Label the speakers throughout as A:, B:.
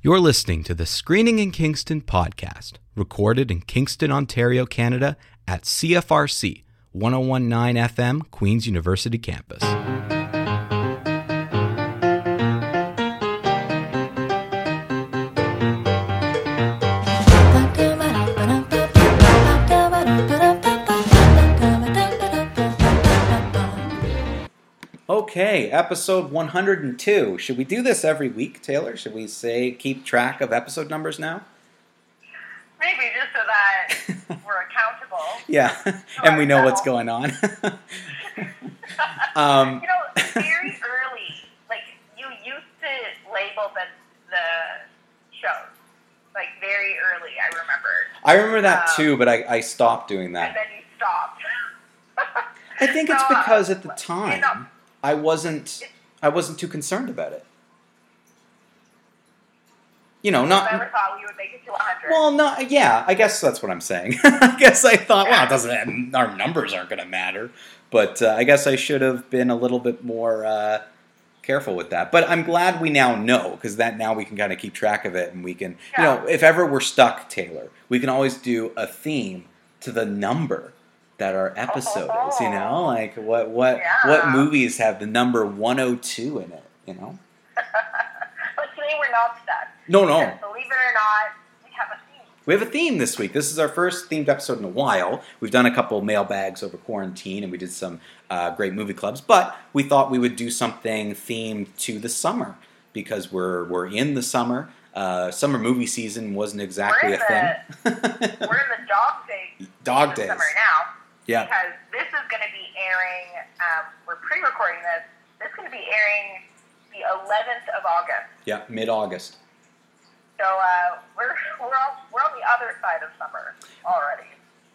A: You're listening to the Screening in Kingston podcast, recorded in Kingston, Ontario, Canada at CFRC 1019 FM, Queen's University campus. Okay, episode 102. Should we do this every week, Taylor? Should we say keep track of episode numbers now?
B: Maybe just so that we're accountable.
A: Yeah, and we know what's going on. um,
B: you know, very early, like you used to label the the shows, like very early. I remember.
A: I remember that
B: Um,
A: too, but I, I stopped doing that.
B: And then you stopped.
A: I think it's
B: uh,
A: because at the time I wasn't I wasn't too concerned about it. You know, not
B: never thought we would make it to 100.
A: Well, no, yeah, I guess that's what I'm saying. I guess I thought, well, it doesn't. Our numbers aren't going to matter, but uh, I guess I should have been a little bit more uh, careful with that. But I'm glad we now know because that now we can kind of keep track of it, and we can, you know, if ever we're stuck, Taylor, we can always do a theme to the number that are episode is. You know, like what what what movies have the number 102 in it? You know,
B: but today we're not stuck.
A: no, no.
B: Because believe it or not, we have a theme.
A: We have a theme this week. This is our first themed episode in a while. We've done a couple mailbags over quarantine and we did some uh, great movie clubs, but we thought we would do something themed to the summer because we're, we're in the summer. Uh, summer movie season wasn't exactly a
B: in
A: thing.
B: We're in the dog days.
A: Dog days.
B: Summer now.
A: Yeah.
B: Because this is going to be airing. Um, we're pre-recording this. This is going to be airing the 11th of August.
A: Yeah, mid August.
B: So uh, we're we're on, we're on the other side of summer already.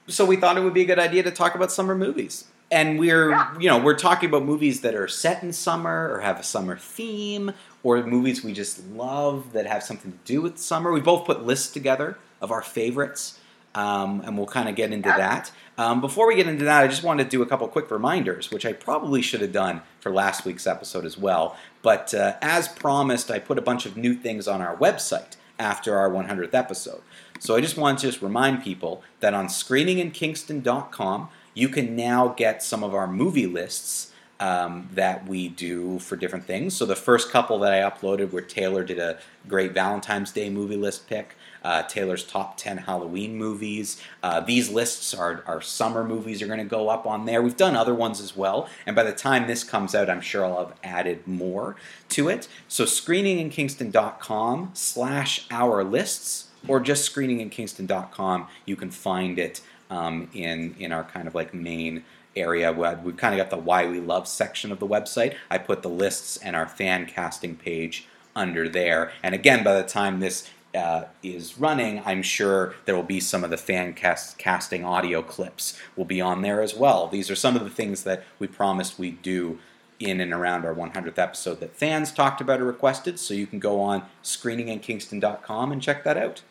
A: so we thought it would be a good idea to talk about summer movies and we're
B: Yeah.
A: you know we're talking about movies that are set in summer or have a summer theme or movies we just love that have something to do with summer we both put lists together of our favorites um, and we'll kind of get into that um, before we get into that i just wanted to do a couple quick reminders which i probably should have done for last week's episode as well but uh, as promised i put a bunch of new things on our website after our 100th episode so I just want to just remind people that on screeninginkingston.com, you can now get some of our movie lists um, that we do for different things. So the first couple that I uploaded where Taylor did a great Valentine's Day movie list pick. Uh, Taylor's top 10 Halloween movies. Uh, these lists are, our summer movies are going to go up on there. We've done other ones as well. And by the time this comes out, I'm sure I'll have added more to it. So screeninginkingston.com slash our lists or just screeninginkingston.com. You can find it um, in in our kind of like main area. We- We've kind of got the why we love section of the website. I put the lists and our fan casting page under there. And again, by the time this uh, is running, I'm sure there will be some of the fan cast casting audio clips will be on there as well. These are some of the things that we promised we'd do in and around our 100th episode that fans talked about or requested. So you can go on screeninginkingston.com and check that out.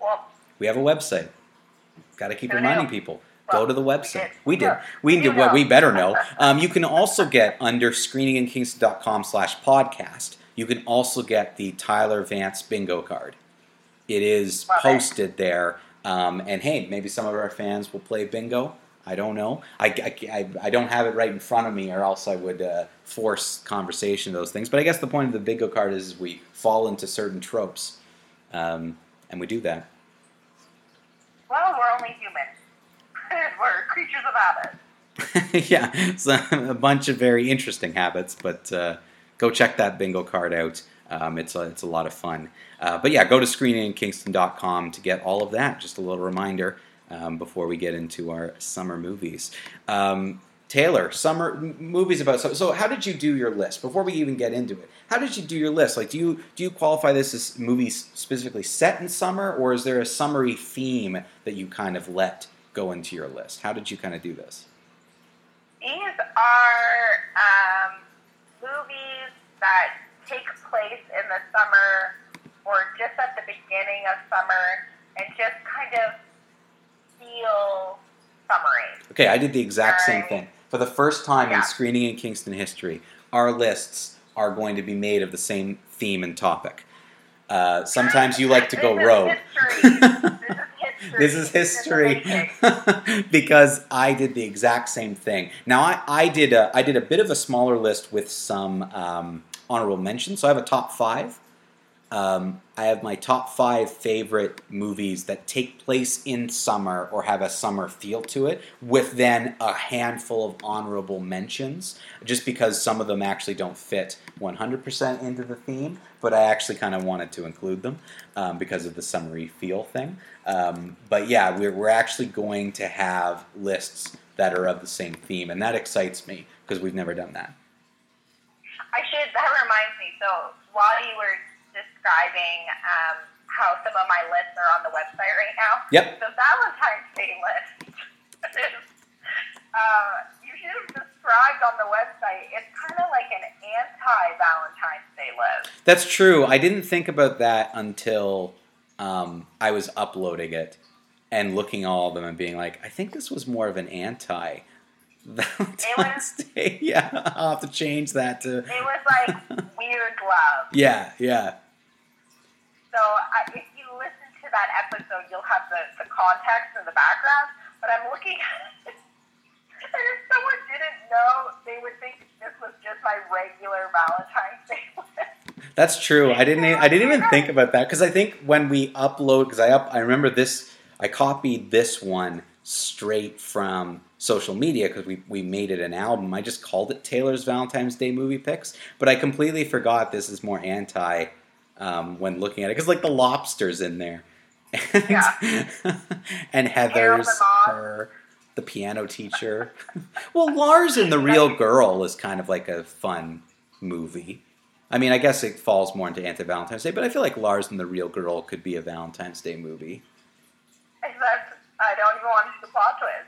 B: Well,
A: We have a website. Got to keep reminding people.
B: Well,
A: Go to the
B: we
A: website.
B: did.
A: We did. We did what we better know. Um, you can also get under screeninginkingston.com slash podcast. You can also get the Tyler Vance bingo card. It is
B: Love it.
A: posted there. Um, and hey, maybe some of our fans will play bingo. I don't know. I, I, I, I don't have it right in front of me, or else I would uh, force conversation those things. But I guess the point of the bingo card is we fall into certain tropes, um, and we do that.
B: well, we're only human. we're creatures of habit.
A: yeah, so a bunch of very interesting habits, but uh, go check that bingo card out. Um, it's, a, it's a lot of fun. Uh, but yeah, go to screeninginkingston.com to get all of that. Just a little reminder um, before we get into our summer movies. Um, Taylor, summer movies about so, so. How did you do your list before we even get into it? How did you do your list? Like, do you do you qualify this as movies specifically set in summer, or is there a summary theme that you kind of let go into your list? How did you kind of do this?
B: These are um, that take place in the summer or just at the beginning of summer and just kind of feel summery.
A: Okay, I did the exact same thing. For the first time
B: Yeah.
A: in screening in Kingston history, our lists are going to be made of the same theme and topic. Uh, sometimes you like to go rogue.
B: history. This is history.
A: this is history because I did the exact same thing. Now I, I did a I did a bit of a smaller list with some um, honorable mentions. So I have a top five. Um, I have my top five favorite movies that take place in summer or have a summer feel to it, with then a handful of honorable mentions, just because some of them actually don't fit 100% into the theme, but I actually kind of wanted to include them um, because of the summery feel thing. Um, but yeah, we're, we're actually going to have lists that are of the same theme, and that excites me because we've never done that.
B: I should. That reminds me. So while you were describing um, how some of my lists are on the website right now,
A: Yep.
B: the Valentine's Day list is. Uh, you should have described on the website. It's kind of like an anti-Valentine's Day list.
A: That's true. I didn't think about that until um, I was uploading it and looking all of them and being like, I think this was more of an anti Valentine's Day. Yeah, I'll have to change that to.
B: It was like weird love.
A: Yeah, yeah.
B: So I, if you listen to that episode, you'll have the, the context and the background. But I'm looking at it, and if someone didn't know, they would think this was just my regular Valentine's Day list.
A: That's true. I didn't. I didn't even think about that because I think when we upload, because I up, I remember this. I copied this one straight from social media because we, we made it an album. I just called it Taylor's Valentine's Day movie picks, but I completely forgot this is more anti um, when looking at it because like the lobsters in there, and, and Heathers
B: the
A: her the piano teacher. well, Lars and the Real Girl is kind of like a fun movie. I mean, I guess it falls more into anti Valentine's Day, but I feel like Lars and the Real Girl could be a Valentine's Day movie.
B: Except I don't even want to see the plot twist.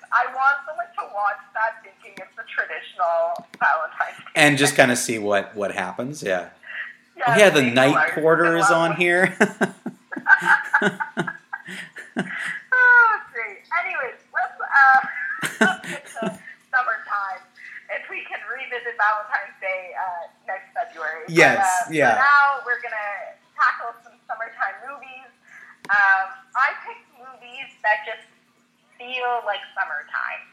B: Watch that thinking it's a traditional Valentine's Day.
A: And just kind of see what, what happens. Yeah.
B: Yeah,
A: Oh, yeah, the night porter is on here.
B: Oh, great. Anyways, let's uh, let's get to summertime. If we can revisit Valentine's Day uh, next February. But,
A: Yes,
B: uh,
A: yeah.
B: Now, we're gonna tackle some summertime movies. Um, I picked movies that just feel like summertime.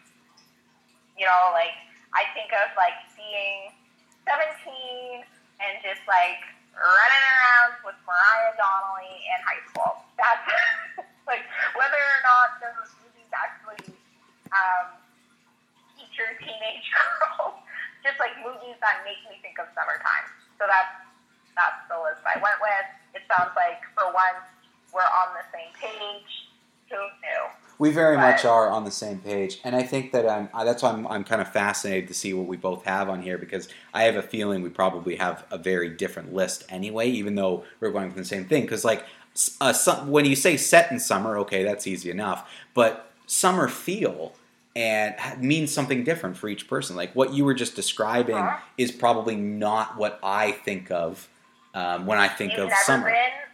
B: You know, like I think of like being 17 and just like running around with Mariah Donnelly in high school. That's like whether or not those movies actually um, feature teenage girls, just like movies that make me think of summertime. So that's that's the list I went with. It sounds like for once we're on the same page. Who knew?
A: We very much are on the same page. And I think that I'm, uh, that's why I'm, I'm kind of fascinated to see what we both have on here because I have a feeling we probably have a very different list anyway, even though we're going for the same thing. Because, like, uh, some, when you say set in summer, okay, that's easy enough. But summer feel and means something different for each person. Like what you were just describing
B: Uh-huh.
A: is probably not what I think of um, when I think
B: You've
A: of summer.
B: been.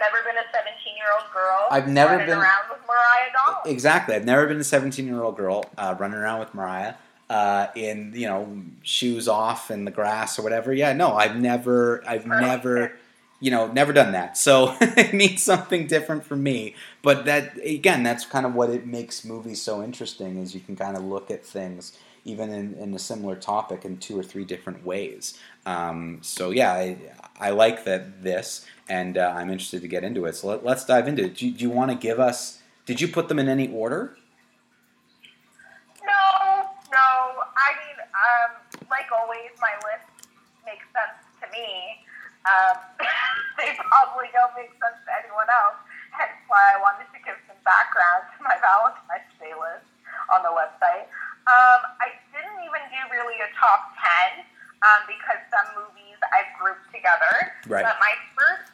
B: Never been a 17 year old girl.
A: I've never
B: running
A: been-
B: around with Mariah Donnelly.
A: Exactly. I've never been a 17 year old girl uh, running around with Mariah uh, in, you know, shoes off in the grass or whatever. Yeah, no, I've never, I've
B: Perfect.
A: never, you know, never done that. So it means something different for me. But that, again, that's kind of what it makes movies so interesting is you can kind of look at things even in, in a similar topic in two or three different ways. Um, so yeah, I, I like that this, and uh, I'm interested to get into it. So let, let's dive into it. Do you, do you want to give us? Did you put them in any order?
B: No, no. I mean, um, like always, my list makes sense to me. Um, they probably don't make sense to anyone else. Hence why I wanted to give some background to my Valentine's Day list on the website. Um, I didn't even do really a top 10 um, because some movies I've grouped together.
A: Right.
B: But my first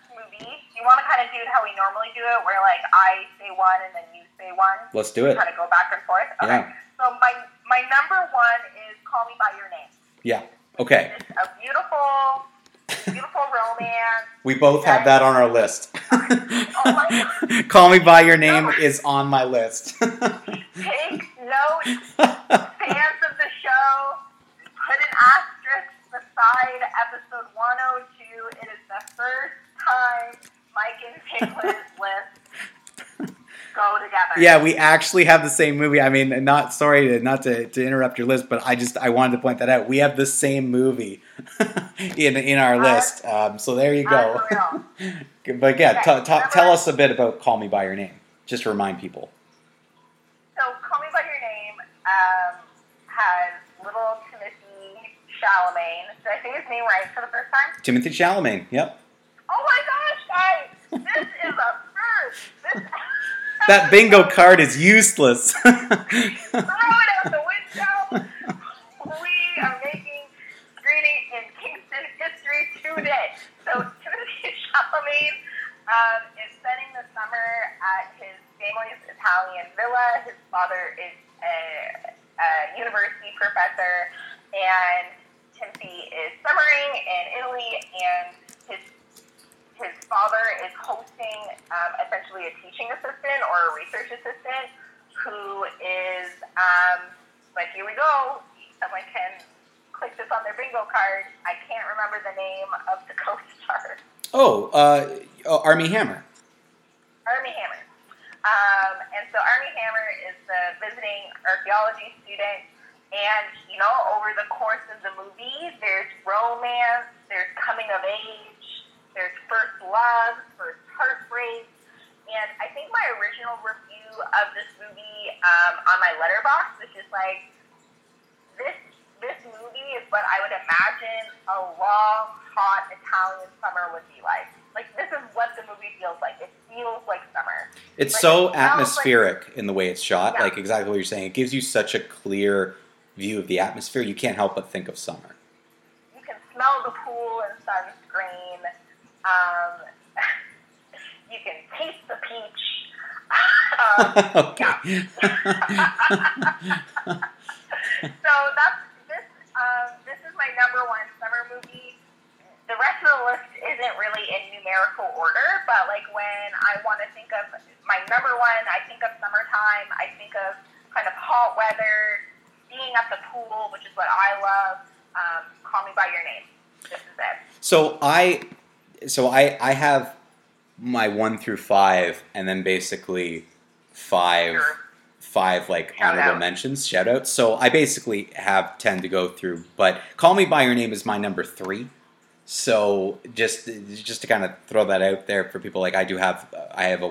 B: movie, you want to kind of do it how we normally do it, where like I say one and then you say one?
A: Let's do it.
B: Kind of go back and forth. Okay.
A: Yeah.
B: So my my number one is Call Me by Your Name.
A: Yeah. Okay.
B: It's a beautiful, beautiful romance.
A: We both have that on our list.
B: Oh my
A: Call Me by Your Name is on my list.
B: Take note, fans of the show. Put an asterisk beside episode 102. It is the first time Nick's list go together.
A: Yeah, we actually have the same movie. I mean, not sorry to not to, to interrupt your list, but I just I wanted to point that out. We have the same movie in in our list. Um, so there you go. But yeah,
B: Okay,
A: t- t- tell us a bit about Call Me by Your Name, just to remind people.
B: So, Call Me by Your Name um, has little Timothy Chalamet. Did I say his name right for the first time?
A: Timothy Chalamet. Yep.
B: Oh my gosh, guys! This is a first. This,
A: That bingo card is useless.
B: Throw it out the window. We are making screening in Kingston history today. So Timothy Chalamet um, is spending the summer at his family's Italian villa. His father is a, a university professor, and Timothy is summering in Italy, and his his father is hosting um, essentially a teaching assistant or a research assistant who is um, like here we go someone can click this on i can't remember the name of the co-star
A: oh, uh, oh, Armie Hammer.
B: Armie Hammer um, and so Armie Hammer is the visiting archaeology student and you know over the course of the movie there's romance there's coming of age there's first love, first heartbreak, and I think my original review of this movie um, on my Letterboxd was just like. Is what I would imagine a long, hot Italian summer would be like. Like this is what the movie feels like. It feels like summer.
A: It's
B: Like,
A: so
B: it smells like-
A: atmospheric in the way it's shot.
B: Yeah.
A: Like exactly what you're saying. It gives you such a clear view of the atmosphere. You can't help but think of summer.
B: You can smell the pool and sunscreen. Um, you can taste the peach. um,
A: okay.
B: so that's. Um, this is my number one summer movie. The rest of the list isn't really in numerical order, but like when I want to think of my number one, I think of summertime. I think of kind of hot weather, being at the pool, which is what I love. Um, Call me by your name. This is it.
A: So I, so I, I have my one through five, and then basically five,
B: Sure.
A: Five like
B: Shout
A: honorable
B: out.
A: mentions, shout outs. So I basically have ten to go through. But Call Me by Your Name is my number three. So just just to kind of throw that out there for people, like I do have I have a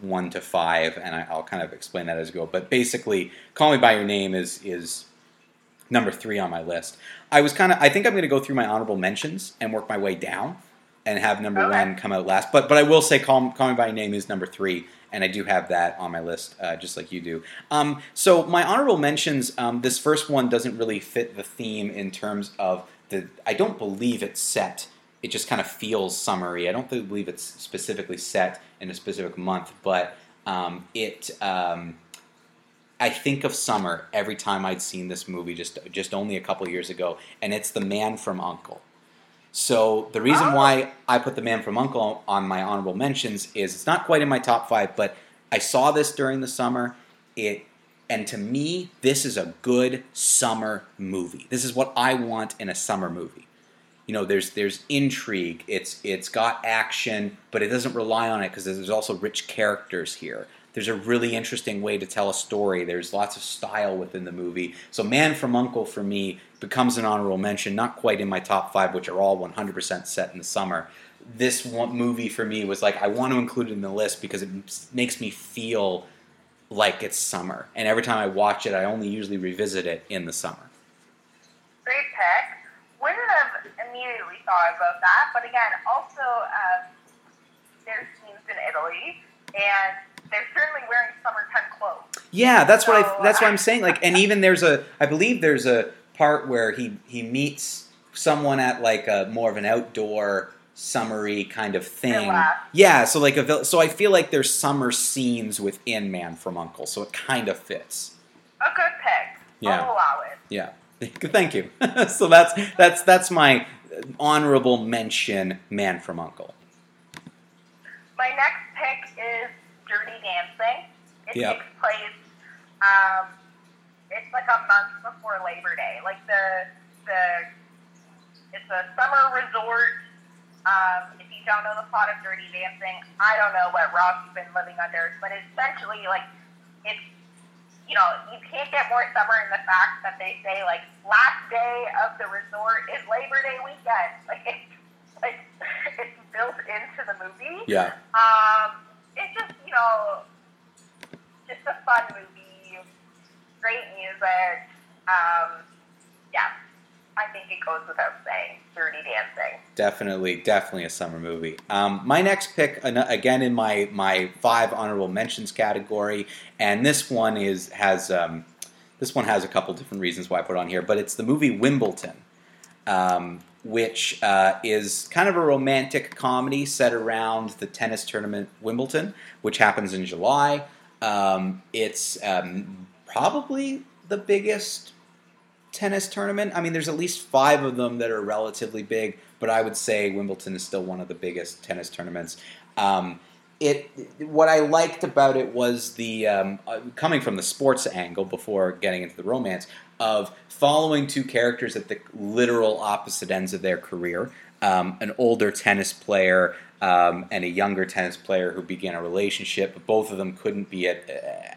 A: one to five, and I, I'll kind of explain that as I go. But basically, Call Me by Your Name is is number three on my list. I was kind of I think I'm going to go through my honorable mentions and work my way down, and have number
B: Okay.
A: one come out last. But but I will say Call, Call Me by Your Name is number three, and I do have that on my list, uh, just like you do. Um, so my honorable mentions, um, this first one doesn't really fit the theme in terms of the. I don't believe it's set. It just kind of feels summery. I don't believe it's specifically set in a specific month, but um, it. Um, I think of summer every time I'd seen this movie just just only a couple years ago, and it's The Man from Uncle. So the reason
B: Oh.
A: why I put The Man from U.N.C.L.E. on my honorable mentions is it's not quite in my top five, but I saw this during the summer. It and to me, this is a good summer movie. This is what I want in a summer movie. You know, there's there's intrigue. It's it's got action, but it doesn't rely on it because there's also rich characters here. There's a really interesting way to tell a story. There's lots of style within the movie. So, Man from U.N.C.L.E. for me becomes an honorable mention. Not quite in my top five, which are all 100% set in the summer. This one movie for me was like I want to include it in the list because it makes me feel like it's summer. And every time I watch it, I only usually revisit it in the summer.
B: Great pick. Wouldn't have immediately thought about that, but again, also um, there's scenes in Italy, and they're certainly wearing summertime clothes.
A: Yeah, that's what I.
B: So,
A: That's what
B: uh,
A: I'm saying. Like, and even there's a. I believe there's a part where he he meets someone at like a more of an outdoor summery kind of thing. Yeah, so like a so I feel like there's summer scenes within Man from U.N.C.L.E., so it kind of fits.
B: A good pick.
A: Yeah.
B: I'll allow it.
A: Yeah, thank you. so that's that's that's my honorable mention, Man from Uncle.
B: My next pick is Dirty Dancing. It
A: Yep.
B: takes place. Um, it's like a month before Labor Day. Like the the it's a summer resort. Um, if you don't know the plot of Dirty Dancing, I don't know what rock you've been living under, but essentially, like, it's, you know, you can't get more summer in the fact that they say, like, last day of the resort is Labor Day weekend. Like, it's, like, it's built into the movie.
A: Yeah.
B: Um, it's just, you know, just a fun movie, great music. Um, yeah, I think it goes without saying. Dirty Dancing.
A: Definitely, definitely a summer movie. Um, my next pick, again in my my five honorable mentions category, and this one is has um, this one has a couple different reasons why I put it on here, but it's the movie Wimbledon, um, which uh, is kind of a romantic comedy set around the tennis tournament Wimbledon, which happens in July. Um, it's um, probably the biggest tennis tournament. I mean, there's at least five of them that are relatively big, but I would say Wimbledon is still one of the biggest tennis tournaments. Um, it what I liked about it was the um, uh, coming from the sports angle before getting into the romance of following two characters at the literal opposite ends of their career. Um, an older tennis player um, and a younger tennis player who began a relationship, but both of them couldn't be at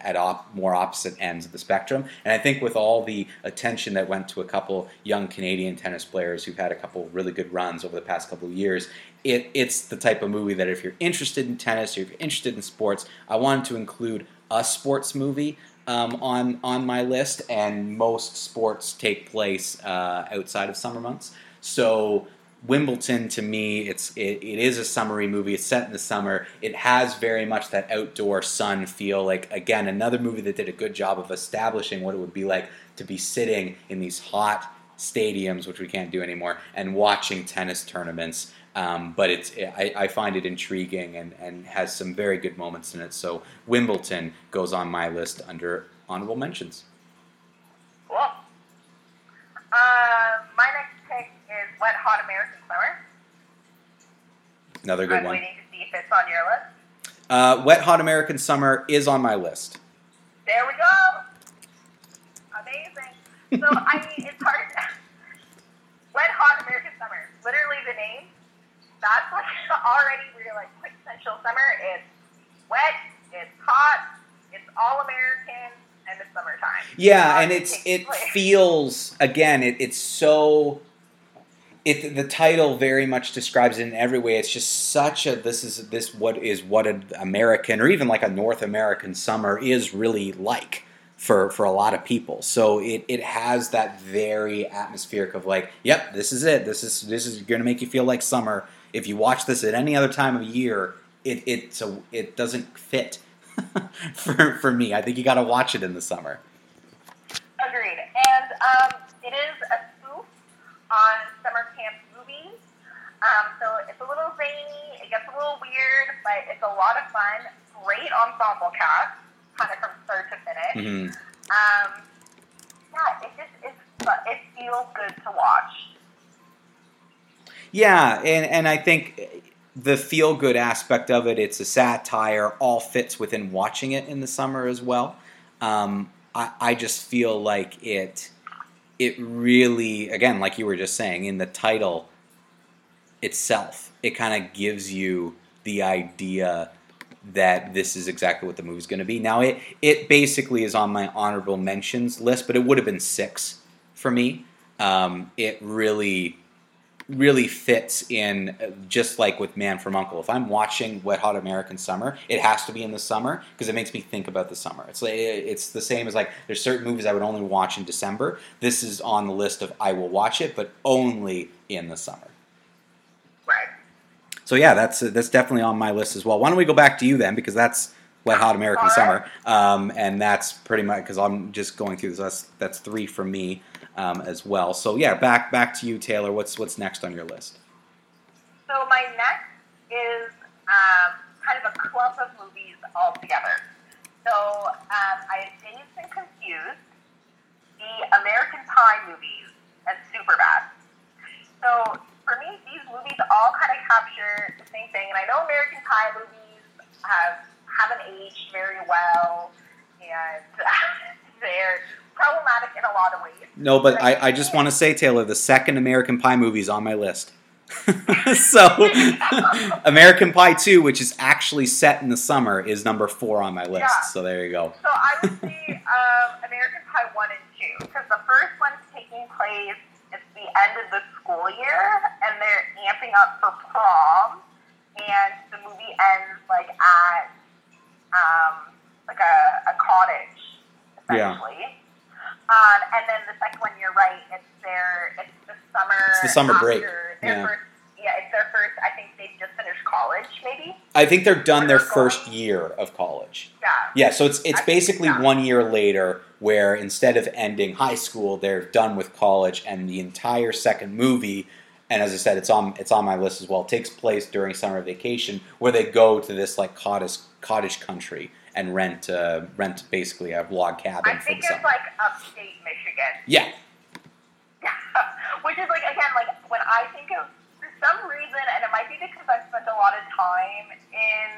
A: at op- more opposite ends of the spectrum. And I think with all the attention that went to a couple young Canadian tennis players who've had a couple really good runs over the past couple of years, it, it's the type of movie that if you're interested in tennis or if you're interested in sports, I wanted to include a sports movie. Um, on on my list, and most sports take place uh, outside of summer months. So Wimbledon to me, it's it, it is a summery movie. It's set in the summer. It has very much that outdoor sun feel. Like again, another movie that did a good job of establishing what it would be like to be sitting in these hot stadiums, which we can't do anymore, and watching tennis tournaments. Um, but it's I, I find it intriguing and, and has some very good moments in it. So Wimbledon goes on my list under honorable mentions.
B: Cool. Uh, my next Wet Hot American Summer.
A: Another good
B: I'm
A: one.
B: waiting to see if it's on your list.
A: Uh, Wet Hot American Summer is on my list.
B: There we go. Amazing. So I mean, it's hard. Wet Hot American Summer. Literally the name. That's like already you're like quintessential summer. It's wet. It's hot. It's all American, and it's summertime.
A: Yeah, and it's it
B: place-
A: feels again. It, it's so. It the title very much describes it in every way. It's just such a this is this what is what an American or even like a North American summer is really like for for a lot of people. So it it has that very atmospheric of like, yep, this is it. This is this is going to make you feel like summer. If you watch this at any other time of year, it it's a it doesn't fit for for me. I think you got to watch it in the summer.
B: Agreed. And um, it is a spoof on. Um, so it's a little zany, it gets a little weird, but it's a lot of fun. Great ensemble cast, kind of from start to finish.
A: hmm
B: Um, yeah, it just it's it feels good to watch.
A: Yeah, and and I think the feel good aspect of it, it's a satire, all fits within watching it in the summer as well. Um, I, I just feel like it it really again, like you were just saying, in the title itself, it kind of gives you the idea that this is exactly what the movie's going to be. Now it it basically is on my honorable mentions list, but it would have been six for me. Um, it really really fits in uh, just like with Man from Uncle. If I'm watching Wet Hot American Summer, it has to be in the summer because it makes me think about the summer. It's like it's the same as like there's certain movies I would only watch in December. This is on the list of I will watch it, but only in the summer. So yeah, that's that's definitely on my list as well. Why don't we go back to you then because that's Wet Hot American
B: right.
A: Summer, um, and that's pretty much because I'm just going through this. That's that's three for me um, as well. So yeah, back back to you, Taylor. What's what's next on your list?
B: So my next is um, kind of a clump of movies all together. So um, I have Dazed and Confused, the American Pie movies, and Superbad. So for me, these movies all kind of capture the same thing. And I know American Pie movies have haven't aged very well, and they're problematic in a lot of ways.
A: No, but I, I just want to say, Taylor, the second American Pie movie is on my list. so, American Pie 2, which is actually set in the summer, is number four on my list.
B: Yeah.
A: So there you go.
B: So I would say um, American Pie 1 and 2, because the first one's taking place end of the school year, and they're amping up for prom, and the movie ends like at um, like a, a cottage,
A: Yeah.
B: essentially. Um, and then the second one, you're right, it's their it's the summer.
A: It's the summer break,
B: Their
A: yeah.
B: First, yeah, it's their first. I think they've just finished college, maybe.
A: I think they're done their first year of college.
B: Yeah.
A: Yeah, so it's it's
B: I think
A: basically one year later where instead of ending high school, they're done with college, and the entire second movie. And as I said, it's on it's on my list as well. Takes place during summer vacation, where they go to this like cottage cottage country and rent uh, rent basically a log cabin
B: I
A: for
B: think it's
A: summer.
B: like upstate Michigan.
A: yeah,
B: Which is like again, like when I think of for some reason, and it might be because I've spent a lot of time in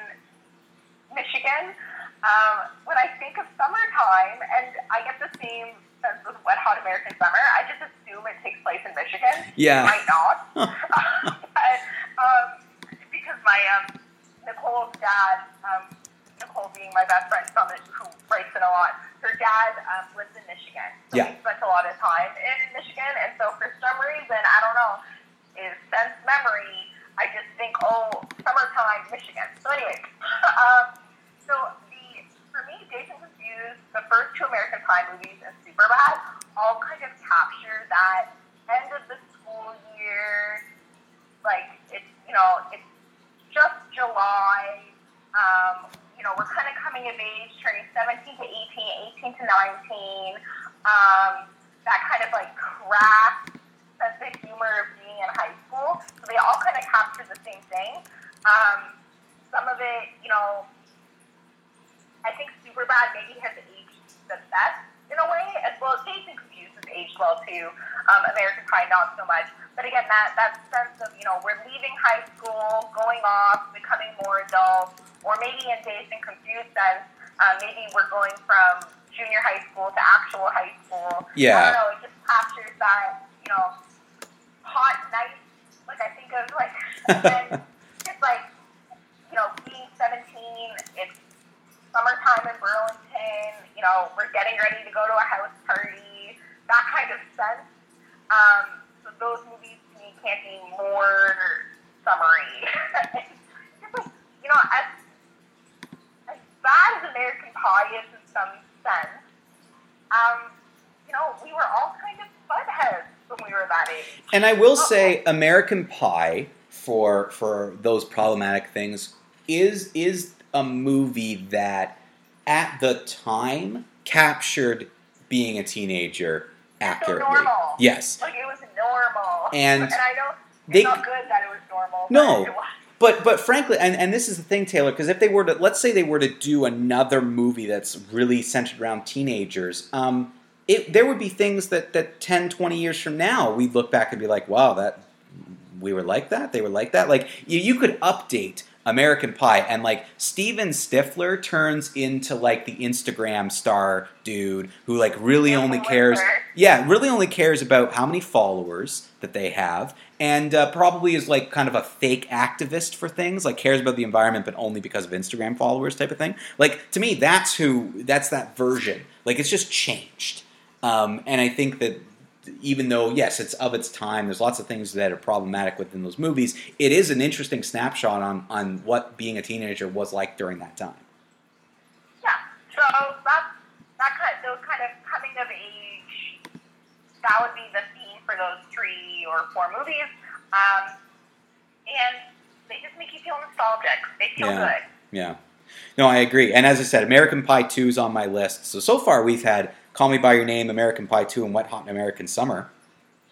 B: Michigan. Um, when I think of summertime, and I get the same sense with Wet Hot American Summer, I just assume it takes place in Michigan.
A: yeah,
B: Might not, but, um, because my um, Nicole's dad, um, Nicole being my best friend from it, who writes it a lot. Her dad um, lives in Michigan, so
A: Yeah.
B: we spent a lot of time in Michigan, and so for some reason, I don't know, is sense memory. I just think, oh, summertime, Michigan. So anyway, um, so the for me, Dazed Confused, the first two American Pie movies, and Superbad all kind of capture that end of the school year. Like it's you know it's just July. Um, you know we're kind of coming of age, turning 17 to 18, 18 to 19. Um, that kind of like crass sense of humor of being in high school. So they all kind of capture the same thing. Um, some of it, you know, I think Superbad maybe has aged the best in a way, as well as Dazed and Confused has aged well too. Um, American Pie not so much. But again, that, that sense of, you know, we're leaving high school, going off, becoming more adults, or maybe in Dazed and Confused sense, uh, maybe we're going from junior high school to actual high school. I
A: Yeah.
B: don't know, it just captures that, you know, hot night, like I think of like, and then it's like, you know, being 17, it's summertime in Burlington, you know, we're getting ready to go to a house party, that kind of sense. Um, so those movies to me can't be more summery. Just like, you know, as, as bad as American Pie is in some sense, um, you know, we were all kind of buttheads when we were that age.
A: And I will say, American Pie for for those problematic things is is a movie that at the time captured being a teenager
B: So
A: accurately.
B: normal.
A: Yes.
B: Like it was normal.
A: And
B: and I know it's
A: they-
B: not good that it was normal.
A: No.
B: But was.
A: But but frankly, and, and this is the thing, Taylor, because if they were to let's say they were to do another movie that's really centered around teenagers, um, it there would be things that that 10, 20 years from now we'd look back and be like, wow, that we were like that, they were like that. Like you, you could update American Pie and like Steven Stifler turns into like the Instagram star dude who like really only cares yeah, really only cares about how many followers that they have, and uh, probably is like kind of a fake activist for things, like cares about the environment, but only because of Instagram followers, type of thing. Like to me, that's who, that's that version. Like it's just changed, um, and I think that even though yes, it's of its time, there's lots of things that are problematic within those movies. It is an interesting snapshot on on what being a teenager was like during that time.
B: Yeah. So that's that kind those kind of coming of age. That would be the theme for those three or four movies. Um, and they just make you feel nostalgic. They feel
A: Yeah.
B: good.
A: Yeah. No, I agree. And as I said, American Pie 2 is on my list. So, so far we've had Call Me By Your Name, American Pie 2, and Wet Hot American Summer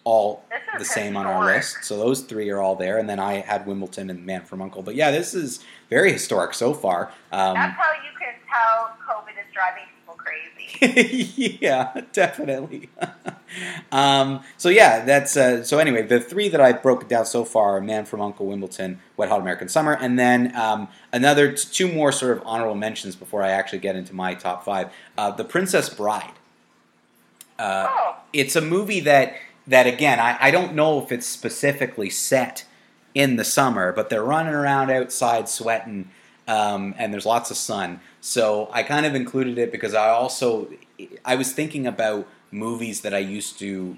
A: all the same on our list. So those three are all there. And then I had Wimbledon and Man from Uncle. But yeah, this is very historic so far. Um,
B: That's how you can tell COVID is driving people crazy.
A: yeah, definitely. um, so yeah, that's uh, so. Anyway, the three that I've broken down so far: are "Man from U.N.C.L.E.," Wimbledon, "Wet Hot American Summer," and then um, another t- two more sort of honorable mentions before I actually get into my top five. Uh, "The Princess Bride." Uh,
B: oh,
A: it's a movie that that again I, I don't know if it's specifically set in the summer, but they're running around outside sweating, um, and there's lots of sun. So I kind of included it because I also I was thinking about movies that I used to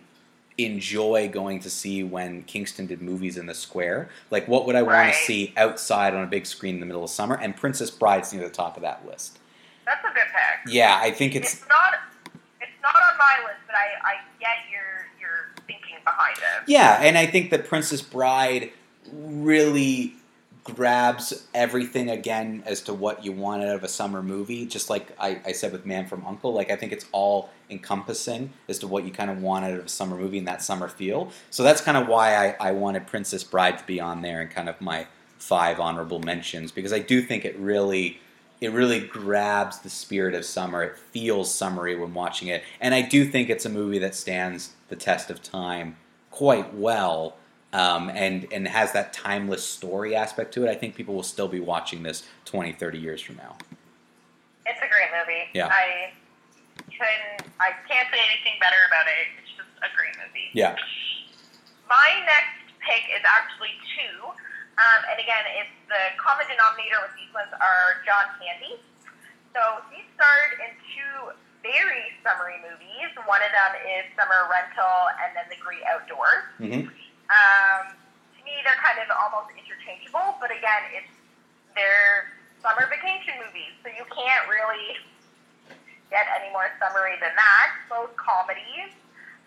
A: enjoy going to see when Kingston did movies in the square. Like, what would I want to see outside on a big screen in the middle of summer? And Princess Bride's near the top of that list.
B: That's a good pick.
A: Yeah, I think it's
B: It's not. Not on my list, but I, I get your your thinking behind it.
A: Yeah, and I think that Princess Bride really grabs everything again as to what you want out of a summer movie. Just like I, I said with Man from U.N.C.L.E., like I think it's all encompassing as to what you kind of want out of a summer movie and that summer feel. So that's kind of why I, I wanted Princess Bride to be on there and kind of my five honorable mentions because I do think it really it really grabs the spirit of summer. It feels summery when watching it, and I do think it's a movie that stands the test of time quite well, um, and and has that timeless story aspect to it. I think people will still be watching this 20, 30 years from now.
B: It's a great movie.
A: Yeah.
B: I couldn't. I can't say anything better about it. It's just a great movie.
A: Yeah,
B: My next pick is actually two. Um, and again, it's the common denominator with these ones are John Candy. So he starred in two very summery movies. One of them is Summer Rental and then The Great Outdoors.
A: hmm
B: Um, to me, they're kind of almost interchangeable, but again, it's they're summer vacation movies, so you can't really get any more summery than that. Both comedies.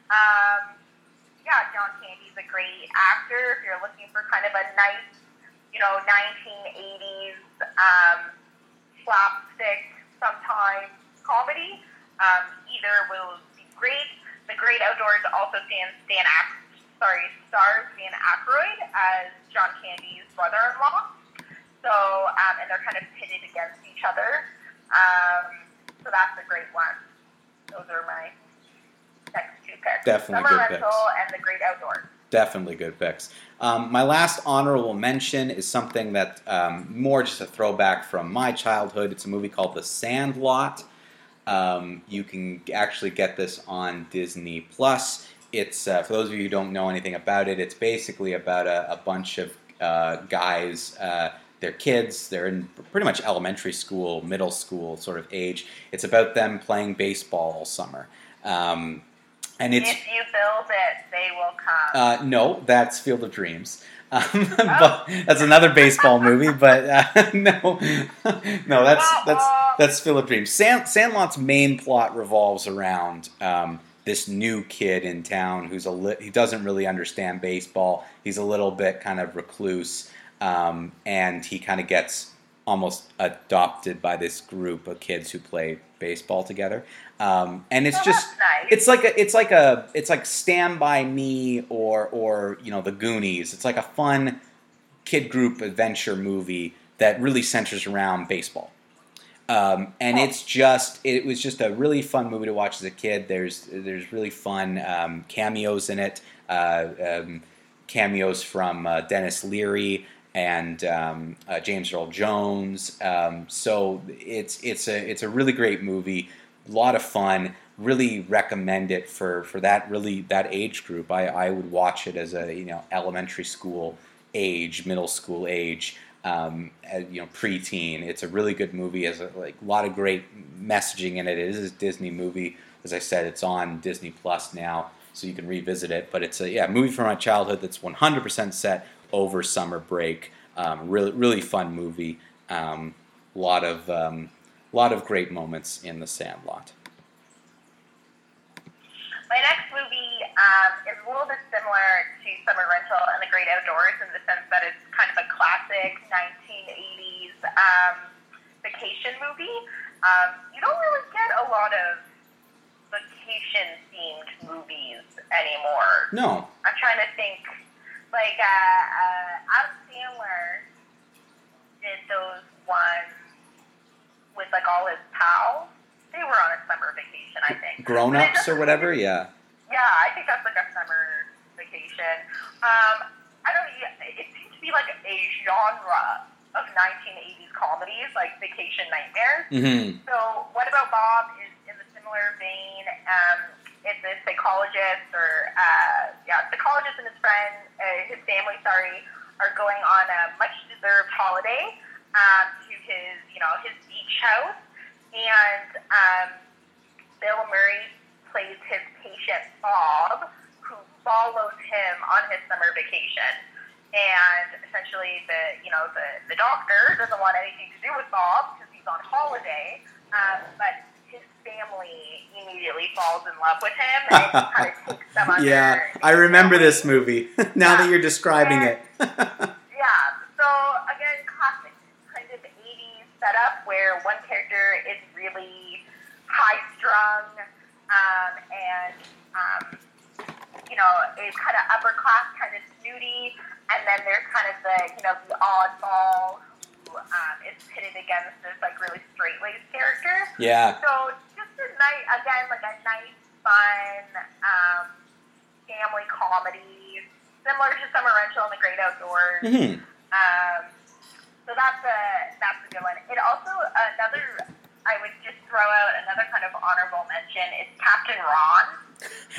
B: Um, yeah, John Candy's a great actor. If you're looking for kind of a nice, you know, 1980s um, slapstick, sometimes comedy, um, either will be great. The Great Outdoors also stands Dan Ack, sorry, stars Dan Aykroyd as John Candy's brother-in-law. So, um, and they're kind of pitted against each other. Um, so that's a great one. Those are my next two picks.
A: Definitely
B: Summer
A: good
B: Rental
A: picks.
B: and The Great Outdoors.
A: Definitely good picks. Um, my last honorable mention is something that um, more just a throwback from my childhood. It's a movie called The Sandlot. Um, you can actually get this on Disney Plus. It's uh, for those of you who don't know anything about it. It's basically about a, a bunch of uh, guys. Uh, they're kids. They're in pretty much elementary school, middle school sort of age. It's about them playing baseball all summer. Um, and it's
B: if you build it, they will come.
A: uh, no, that's Field of Dreams. Um, but that's another baseball movie, but uh, no, no, that's that's that's Field of Dreams. Sand, Sandlot's main plot revolves around um, this new kid in town who's a li- he doesn't really understand baseball. He's a little bit kind of recluse, um, and he kind of gets almost adopted by this group of kids who play baseball together. Um, and it's
B: Oh,
A: just
B: nice.
A: it's like a it's like a it's like Stand by Me or or you know the Goonies. It's like a fun kid group adventure movie that really centers around baseball. Um, and
B: Oh.
A: it's just it was just a really fun movie to watch as a kid. There's there's really fun um, cameos in it. Uh, um, cameos from uh, Denis Leary and um, uh, James Earl Jones. Um, so it's it's a it's a really great movie. A lot of fun. Really recommend it for, for that really that age group. I, I would watch it as a you know elementary school age, middle school age, um, you know preteen. It's a really good movie. Has a like a lot of great messaging in it. It is a Disney movie. As I said, it's on Disney Plus now, so you can revisit it. But it's a yeah movie from my childhood that's 100% set over summer break. Um, really really fun movie. Um, lot of um, lot of great moments in The Sandlot.
B: My next movie um, is a little bit similar to Summer Rental and The Great Outdoors in the sense that it's kind of a classic 1980s um, vacation movie. Um, you don't really get a lot of vacation-themed movies anymore.
A: No,
B: I'm trying to think. Like, uh, uh, Adam Sandler did those ones with, like, all his pals. They were on a summer vacation, I think.
A: grown ups or whatever. Yeah.
B: yeah, I think that's like a summer vacation. Um, I don't. It seems to be like a genre of 1980s comedies, like Vacation Nightmares.
A: hmm
B: So, What About Bob is in the similar vein. Um, it's a psychologist, or uh, yeah, psychologist and his friend, sorry, are going on a much deserved holiday um, to his, you know, his beach house, and um, Bill Murray plays his patient Bob, who follows him on his summer vacation. And essentially, the you know the, the doctor doesn't want anything to do with Bob because he's on holiday, um, but his family immediately falls in love with him and kind of takes.
A: Yeah, I remember this movie. now that you're describing
B: And-
A: it.
B: Yeah. So again, classic kind of '80s setup where one character is really high strung um, and um, you know is kind of upper class, kind of snooty, and then there's kind of the you know the oddball who um, is pitted against this like really straight laced character.
A: yeah.
B: So just a nice, again, like a nice, fun um, family comedy, similar to Summer Rental and The Great Outdoors.
A: hmm
B: Um, so that's a that's a good one. It also another I would just throw out another kind of honorable mention is Captain Ron.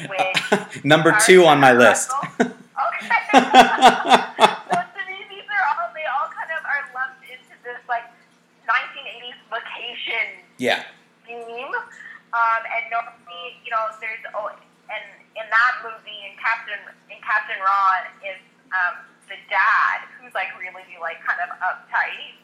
B: With
A: Number two on my list.
B: Okay. so to me, these are all they all kind of are lumped into this like 1980s vacation
A: yeah.
B: theme. Um, and normally, you know, there's oh, and in that movie, in Captain in Captain Ron is um, the dad who's like really like kind of uptight.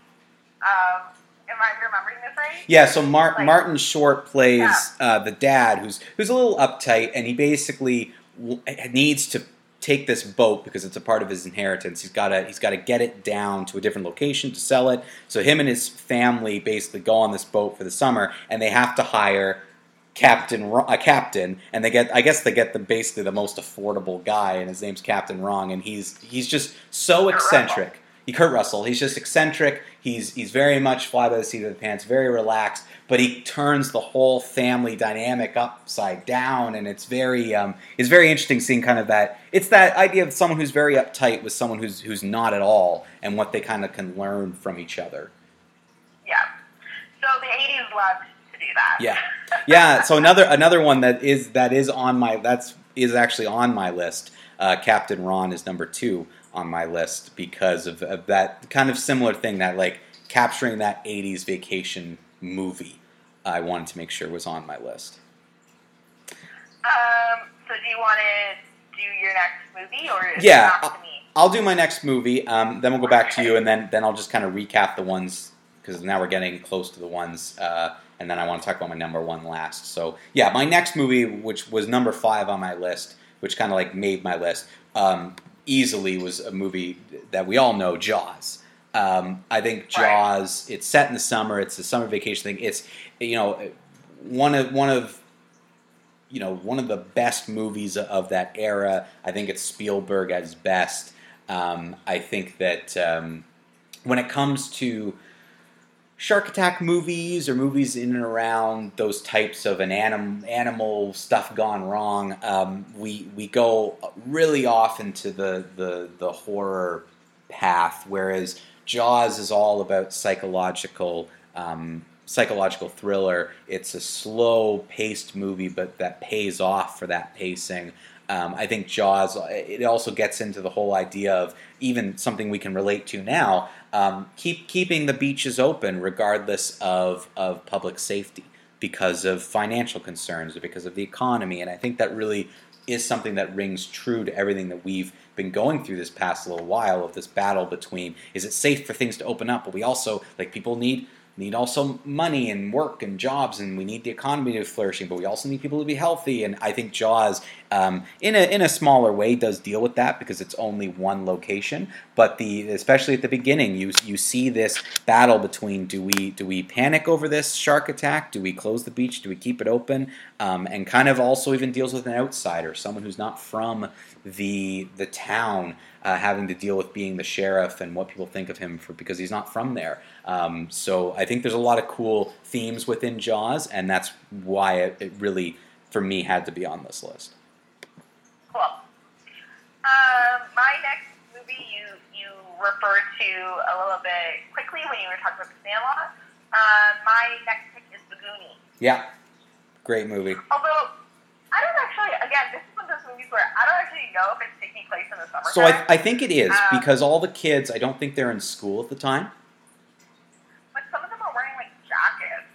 B: Um, am I remembering this right?
A: Yeah, so Mar-
B: Like-
A: Martin Short plays
B: Yeah.
A: uh, the dad, who's who's a little uptight, and he basically w- needs to take this boat because it's a part of his inheritance. He's got to he's got to get it down to a different location to sell it. So him and his family basically go on this boat for the summer, and they have to hire Captain a captain, and they get I guess they get the basically the most affordable guy, and his name's Captain Ron, and he's he's just so eccentric. He Kurt Russell. He's just eccentric. He's he's very much fly by the seat of the pants, very relaxed, but he turns the whole family dynamic upside down, and it's very um, it's very interesting seeing kind of that. It's that idea of someone who's very uptight with someone who's who's not at all, and what they kind of can learn from each other.
B: Yeah. So the 80s loved to do that.
A: Yeah. Yeah. So another another one that is that is on my that's is actually on my list. Uh, Captain Ron is number two on my list because of, of that kind of similar thing that like capturing that '80s vacation movie. I wanted to make sure was on my list.
B: Um, so do you want to do your next movie or is
A: Yeah,
B: it not to me?
A: I'll do my next movie. Um, then we'll go back to you, and then then I'll just kind of recap the ones because now we're getting close to the ones, uh, and then I want to talk about my number one last. So yeah, my next movie, which was number five on my list, which kind of like made my list, um, easily was a movie that we all know, Jaws. Um, I think. Jaws. It's set in the summer. It's a summer vacation thing. It's you know one of one of you know one of the best movies of that era. I think it's Spielberg at his best. Um, I think that um, when it comes to shark attack movies or movies in and around those types of an anim- animal stuff gone wrong, um, we we go really off into the the, the horror path, whereas Jaws is all about psychological. Um, psychological thriller it's a slow paced movie but that pays off for that pacing um, I think Jaws. It also gets into the whole idea of even something we can relate to now. Um, keep keeping the beaches open regardless of of public safety because of financial concerns or because of the economy. And I think that really is something that rings true to everything that we've been going through this past little while of this battle between is it safe for things to open up, but we also like people need need also money and work and jobs, and we need the economy to be flourishing, but we also need people to be healthy. And I think Jaws, um, in a in a smaller way, does deal with that because it's only one location. But the especially at the beginning, you you see this battle between do we do we panic over this shark attack? Do we close the beach? Do we keep it open? Um, and kind of also even deals with an outsider, someone who's not from the the town. Uh, having to deal with being the sheriff and what people think of him for because he's not from there. Um, so I think there's a lot of cool themes within Jaws, and that's why it, it really, for me, had to be on this list.
B: Cool. Um, my next movie you you referred to a little bit quickly when you were talking about the Sandlot. Um, my next pick is The Goonies.
A: Yeah, great movie.
B: Although I don't actually, again, this is one of those movies where I don't actually know if it's taking place place in the summer.
A: So I, I think it is
B: Um,
A: because all the kids, I don't think they're in school at the time.
B: but some of them are wearing like jackets.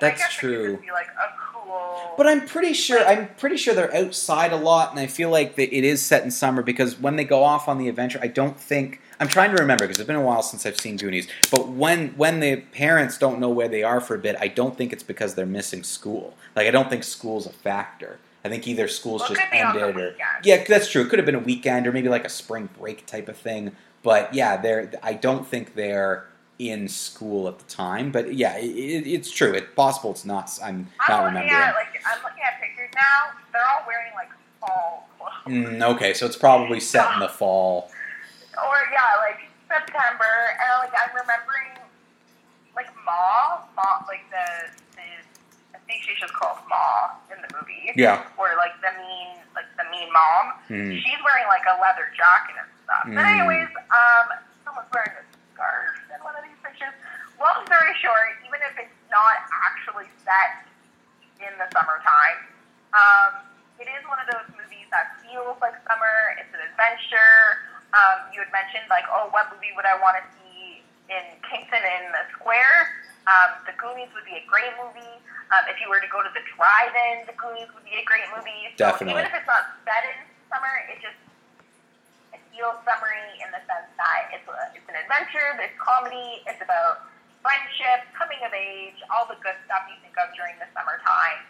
B: But
A: That's
B: I guess It
A: true.
B: could just be like cool.
A: But I'm pretty sure I'm pretty sure they're outside a lot, and I feel like that it is set in summer because when they go off on the adventure, I don't think I'm trying to remember because it's been a while since I've seen Goonies. But when when the parents don't know where they are for a bit, I don't think it's because they're missing school. Like I don't think school's a factor. I think either school's
B: Well,
A: just
B: could be on the
A: ended or yeah, that's true. It could have been a weekend or maybe like a spring break type of thing. But yeah, they're I don't think they're in school at the time. But yeah, it, it, it's true. It's possible it's not. I'm
B: I'm
A: not remembering.
B: at like I'm looking at pictures now. They're all wearing like fall clothes.
A: Mm, okay, so it's probably set in the fall.
B: Or yeah, like September, and like I'm remembering like Ma, Ma, like the the I think she's just called Ma in the movie.
A: Yeah.
B: Or like the mean, like the mean mom.
A: Hmm.
B: She's wearing like a leather jacket and stuff. But
A: Mm.
B: anyways, um, someone's wearing a scarf in one of these pictures. Long story short, even if it's not actually set in the summertime, um, it is one of those movies that feels like summer. It's an adventure. Um, you had mentioned like, oh, what movie would I want to see in Kingston in the Square? Um, the Goonies would be a great movie. Um, if you were to go to the drive-in, the Goonies would be a great movie. So
A: Definitely.
B: even if it's not set in summer, it just it feels summery in the sense that it's a, it's an adventure, there's comedy, it's about friendship, coming of age, all the good stuff you think of during the summertime.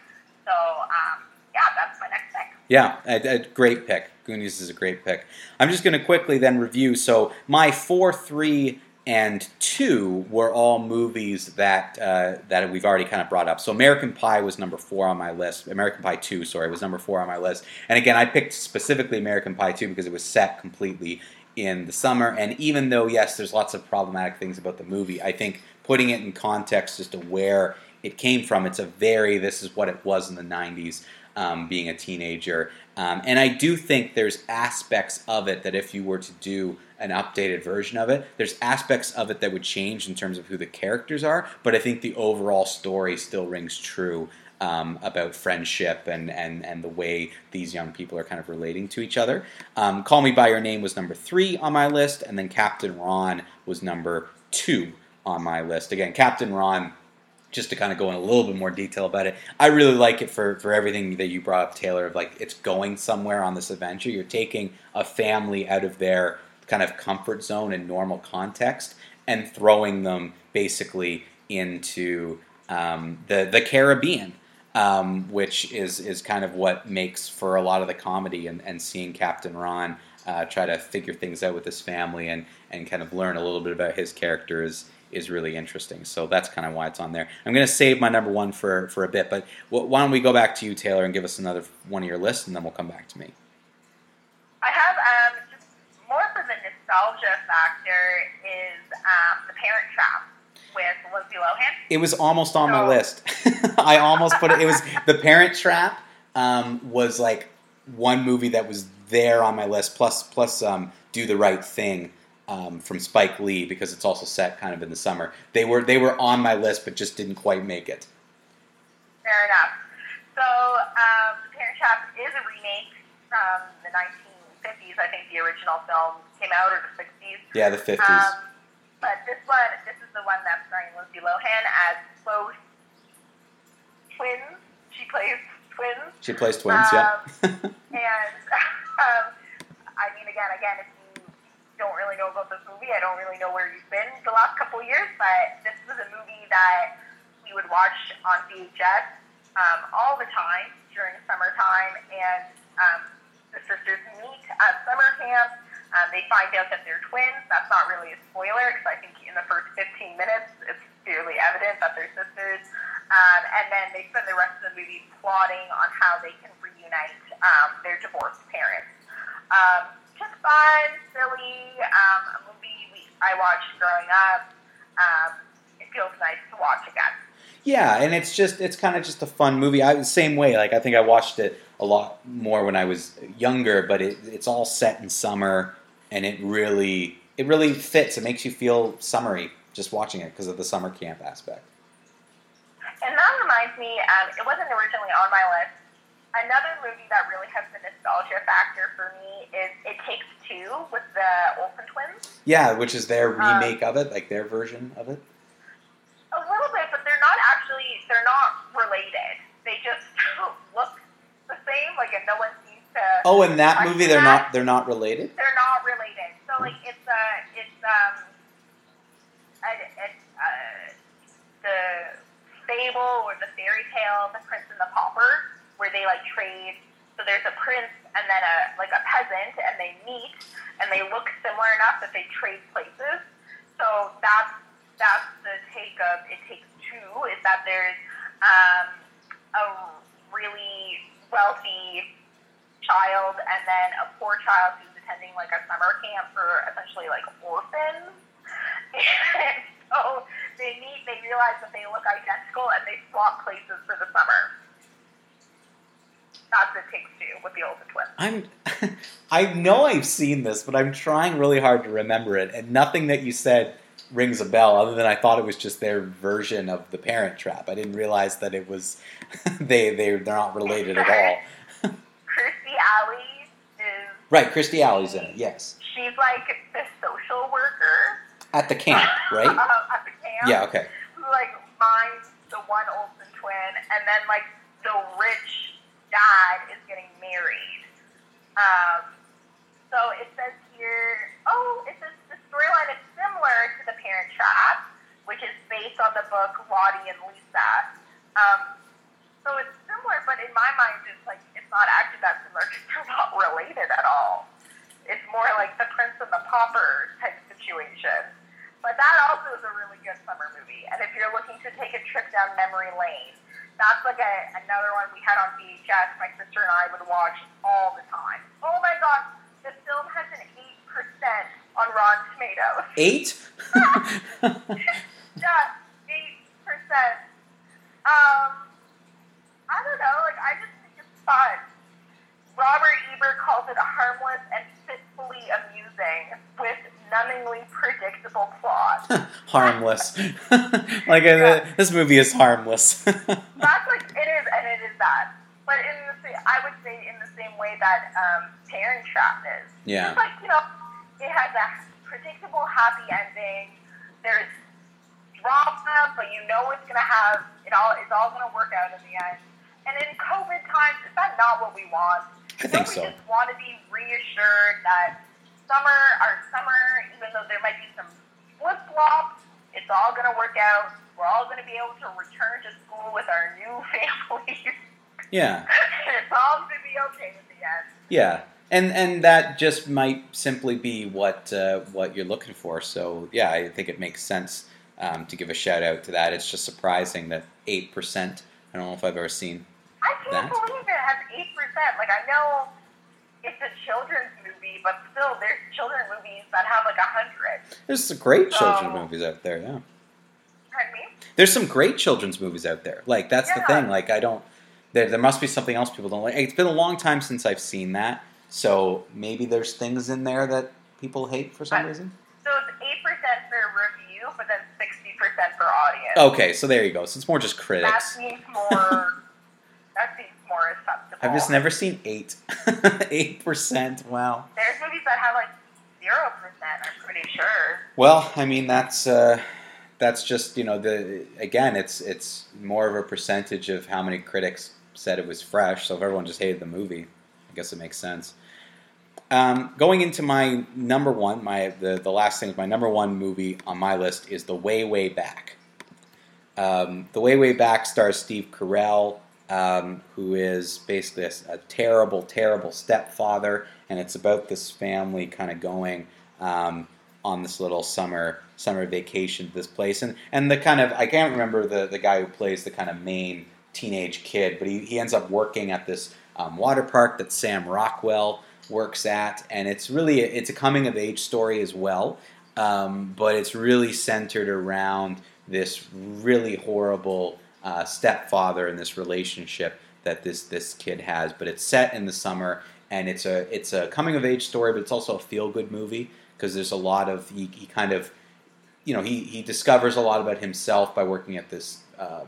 B: So um, yeah, that's my next pick.
A: Yeah, a, a great pick. Goonies is a great pick. I'm just going to quickly then review. So my four, three, and two were all movies that uh, that we've already kind of brought up. So American Pie was number four on my list. American Pie two, sorry, was number four on my list. And again, I picked specifically American Pie two because it was set completely in the summer. And even though yes, there's lots of problematic things about the movie, I think putting it in context as to where it came from, it's a very this is what it was in the '90s um, being a teenager. Um, and I do think there's aspects of it that if you were to do an updated version of it, there's aspects of it that would change in terms of who the characters are. But I think the overall story still rings true um, about friendship and, and, and the way these young people are kind of relating to each other. Um, Call Me By Your Name was number three on my list, and then Captain Ron was number two on my list. Again, Captain Ron just to kind of go in a little bit more detail about it, I really like it for, for everything that you brought up, Taylor, of like it's going somewhere on this adventure. You're taking a family out of their kind of comfort zone and normal context and throwing them basically into um, the, the Caribbean. Um, which is, is kind of what makes for a lot of the comedy and, and seeing Captain Ron uh, try to figure things out with his family and, and kind of learn a little bit about his character is, is really interesting. So that's kind of why it's on there. I'm going to save my number one for, for a bit, but why don't we go back to you, Taylor, and give us another one of your lists, and then we'll come back to me.
B: I have um, just more for the nostalgia factor is um, the Parent Trap with Lindsay Lohan.
A: It was almost on my list. I almost put it. It was The Parent Trap. Um, was like one movie that was there on my list. Plus, plus, um, Do the Right Thing um, from Spike Lee because it's also set kind of in the summer. They were they were on my list, but just didn't quite make it.
B: Fair enough. So, um, The Parent Trap is a remake from the 1950s. I think the original film came out, or the 60s.
A: Yeah, the fifties.
B: Um, but this one, this is the one that's starring Lindsay Lohan as both twins. She plays twins.
A: she plays twins. yeah.
B: And um, I mean, again, again, you don't really know about this movie, I don't really know where you've been the last couple years, but this was a movie that we would watch on VHS um, all the time during summertime, and um, the sisters meet at summer camp. Um, they find out that they're twins. That's not really a spoiler because I think in the first 15 minutes it's fairly evident that they're sisters. Um, and then they spend the rest of the movie plotting on how they can reunite um, their divorced parents. Um, just fun, silly, um, a movie we, I watched growing up. Um, it feels nice to watch again.
A: Yeah, and it's just it's kind of just a fun movie. I the same way. Like I think I watched it a lot more when I was younger, but it, it's all set in summer, and it really it really fits. It makes you feel summery just watching it because of the summer camp aspect.
B: And that reminds me, um, it wasn't originally on my list, another movie that really has the nostalgia factor for me is It Takes Two with the Olsen twins.
A: Yeah, which is their
B: Um,
A: remake of it, like their version of it.
B: A little bit, but they're not actually they're not related. They just look the same. Like, and no one seems to.
A: Oh, in that movie, they're
B: that.
A: not they're not related.
B: They're not related. So like it's uh it's um it's uh the fable or the fairy tale, the Prince and the Pauper, where they like trade. So there's a prince and then a like a peasant, and they meet, and they look similar enough that they trade places. So that's that's the take of it takes two. Is that there's um, a really wealthy child and then a poor child who's attending like a summer camp for essentially like orphans. So they meet, they realize that they look identical, and they swap places for the summer. That's it takes two with the Olsen twins.
A: I'm I know I've seen this, but I'm trying really hard to remember it, and nothing that you said rings a bell other than I thought it was just their version of the Parent Trap. I didn't realize that it was they they they're not related at all.
B: Kirstie Alley is
A: Right, Kirstie Alley's in it. Yes,
B: she's like the social worker
A: at the camp, right?
B: uh, at the camp.
A: Yeah. Okay.
B: who like finds the one Olsen twin, and then like the rich dad is getting married. Um, so it says here, oh, it says the storyline is similar to The Parent Trap, which is based on the book Lottie and Lisa. Um, so it's similar, but in my mind, it's like it's not actually that similar because they're not related at all. It's more like the Prince and the Pauper type situation. But that also is a really good summer movie. And if you're looking to take a trip down memory lane, that's like a, another one we had on VHS. My sister and I would watch all the time. Oh my god, the film has an 8% on Rotten Tomatoes.
A: Eight.
B: Yeah, 8%. Um, I don't know, like, I just think it's fun. Robert Ebert calls it harmless and fitfully amusing with numbingly predictable plot.
A: harmless. like uh, this movie is harmless.
B: That's like it is, and it is that. But in the same, I would say in the same way that um, Parent Trap is.
A: yeah.
B: It's like you know, it has a predictable happy ending. There's drama, but you know it's gonna have it all. It's all gonna work out in the end. And in COVID times, is that not what we want?
A: I think
B: Don't
A: so.
B: We just want to be reassured that summer, our summer, even though there might be some flip flops, it's all gonna work out. We're all gonna be able to return to school with our new families.
A: Yeah.
B: it's all gonna be okay in the end.
A: Yeah, and and that just might simply be what uh, what you're looking for. So yeah, I think it makes sense um, to give a shout out to that. It's just surprising that eight percent. I don't know if I've ever seen.
B: I can't
A: That?
B: believe it has eight percent. Like I know it's a children's movie, but still, there's children movies that have like a hundred.
A: There's some great children's movies out there. Yeah,
B: Pardon me?
A: there's some great children's movies out there. Like that's the thing. Like I don't. There, there must be something else people don't like. It's been a long time since I've seen that, so maybe there's things in there that people hate for some reason.
B: So it's eight percent for review, but then sixty percent for audience.
A: Okay, so there you go. So it's more just critics.
B: that seems more. that seems more acceptable.
A: I've just never seen eight. Eight percent. Wow.
B: There's movies that have like zero percent. I'm pretty sure.
A: Well, I mean that's uh, that's just you know the again it's it's more of a percentage of how many critics said it was fresh. So if everyone just hated the movie, I guess it makes sense. Um, going into my number one, my the, the last thing, is my number one movie on my list is The Way Way Back. Um, the Way Way Back stars Steve Carell, um, who is basically a, a terrible, terrible stepfather, and it's about this family kind of going um, on this little summer summer vacation to this place, and and the kind of I can't remember the the guy who plays the kind of main teenage kid, but he, he ends up working at this um, water park that Sam Rockwell works at, and it's really it's a coming of age story as well, um, but it's really centered around this really horrible uh, stepfather and this relationship that this this kid has. But it's set in the summer, and it's a it's a coming of age story, but it's also a feel good movie because there's a lot of he, he kind of you know he he discovers a lot about himself by working at this. Uh,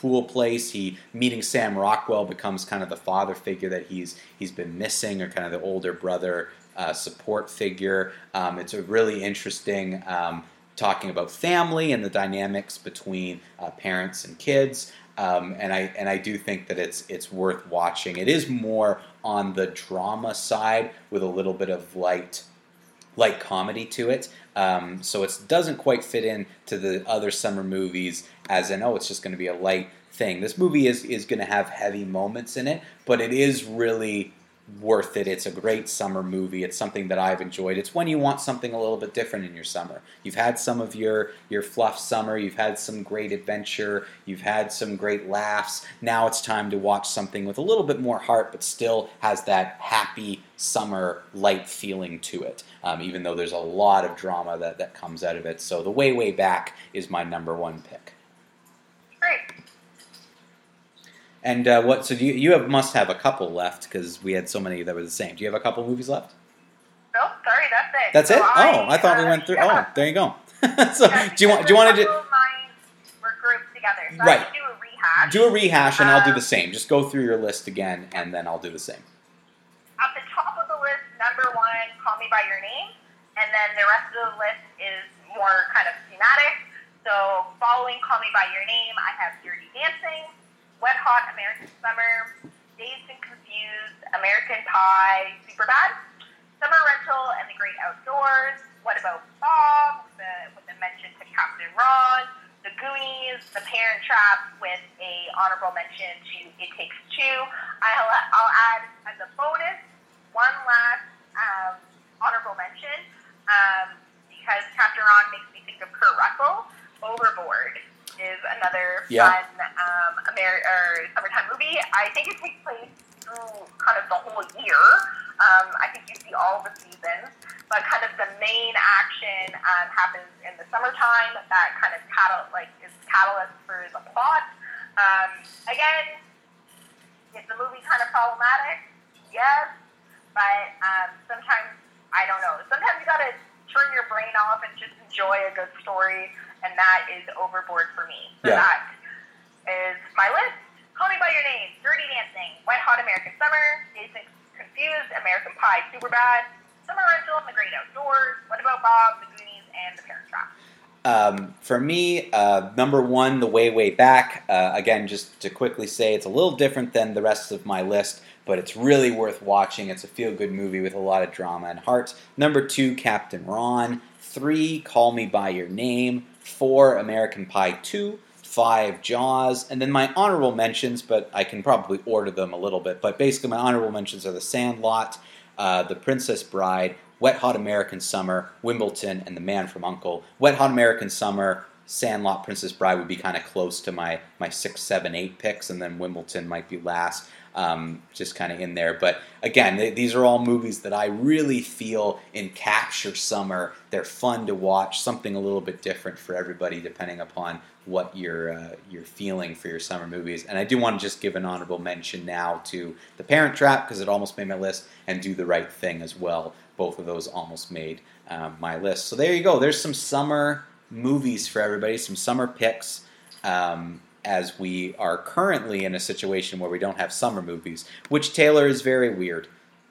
A: pool place. He meeting Sam Rockwell becomes kind of the father figure that he's he's been missing, or kind of the older brother uh, support figure. Um, it's a really interesting. Um, talking about family and the dynamics between uh, parents and kids. Um, and I and I do think that it's it's worth watching. It is more on the drama side with a little bit of light light comedy to it. Um, so it doesn't quite fit in to the other summer movies as in oh it's just going to be a light thing. This movie is is going to have heavy moments in it, but it is really worth it. It's a great summer movie. It's something that I've enjoyed. It's when you want something a little bit different in your summer. You've had some of your your fluff summer. You've had some great adventure. You've had some great laughs. Now it's time to watch something with a little bit more heart, but still has that happy summer light feeling to it. Um, even though there's a lot of drama that that comes out of it. So the way way back is my number one pick.
B: Great.
A: And uh, what? So you you have, must have a couple left because we had so many that were the same. Do you have a couple movies left?
B: No, sorry, that's it.
A: That's
B: so
A: it.
B: I,
A: oh, I thought we
B: uh,
A: went through.
B: yeah.
A: Oh, there you go. so
B: Yeah,
A: do you want do you want to do?
B: couple of mine were grouped together, so
A: Right.
B: I can do a rehash.
A: Do a rehash, and I'll do
B: Um,
A: the same. Just go through your list again, and then I'll do the same.
B: At the top of the list, number one, Call Me by Your Name, and then the rest of the list is more kind of thematic. So, following Call Me by Your Name, I have Dirty Dancing, Wet Hot American Summer, Dazed and Confused, American Pie, Superbad, Summer Rental, and The Great Outdoors. What about Bob? With the, with the mention to Captain Ron. The Goonies, The Parent Trap, with a honorable mention to It Takes Two. I'll, I'll add as a bonus one last um, honorable mention um, because Captain Ron makes me think of Kurt Russell. Overboard is another
A: Yeah.
B: fun um, Amer- or summertime movie. I think it takes place through kind of the whole year. Um, I think you see all the seasons, but kind of the main action um, happens in the summertime. That kind of catal- like is catalyst for the plot. Um, again, is the movie kind of problematic? Yes, but um, sometimes I don't know. Sometimes you gotta turn your brain off and just enjoy a good story, and that is Overboard for me. So
A: Yeah.
B: that is my list. Call Me by Your Name, Dirty Dancing, Wet Hot American Summer, and Confused, American Pie, Superbad, Summer Rental, The Great Outdoors. What about Bob, The Goonies, and The Parent Trap?
A: Um, for me, uh, number one, The Way Way Back. Uh, again, just to quickly say, it's a little different than the rest of my list, but it's really worth watching. It's a feel good movie with a lot of drama and heart. Number two, Captain Ron. Three, Call Me By Your Name. Four, American Pie 2. Five, Jaws. And then my honorable mentions, but I can probably order them a little bit. But basically, my honorable mentions are The Sandlot, uh, The Princess Bride, Wet Hot American Summer, Wimbledon, and The Man from U.N.C.L.E. Wet Hot American Summer, Sandlot, Princess Bride would be kind of close to my my six, seven, eight picks, and then Wimbledon might be last, um, just kind of in there. But again, th- these are all movies that I really feel encapture summer. They're fun to watch, something a little bit different for everybody, depending upon what you're uh, you're feeling for your summer movies. And I do want to just give an honorable mention now to The Parent Trap because it almost made my list, and Do the Right Thing as well. Both of those almost made um, my list. So there you go. There's some summer movies for everybody, some summer picks. Um, as we are currently in a situation where we don't have summer movies, which Taylor is very weird.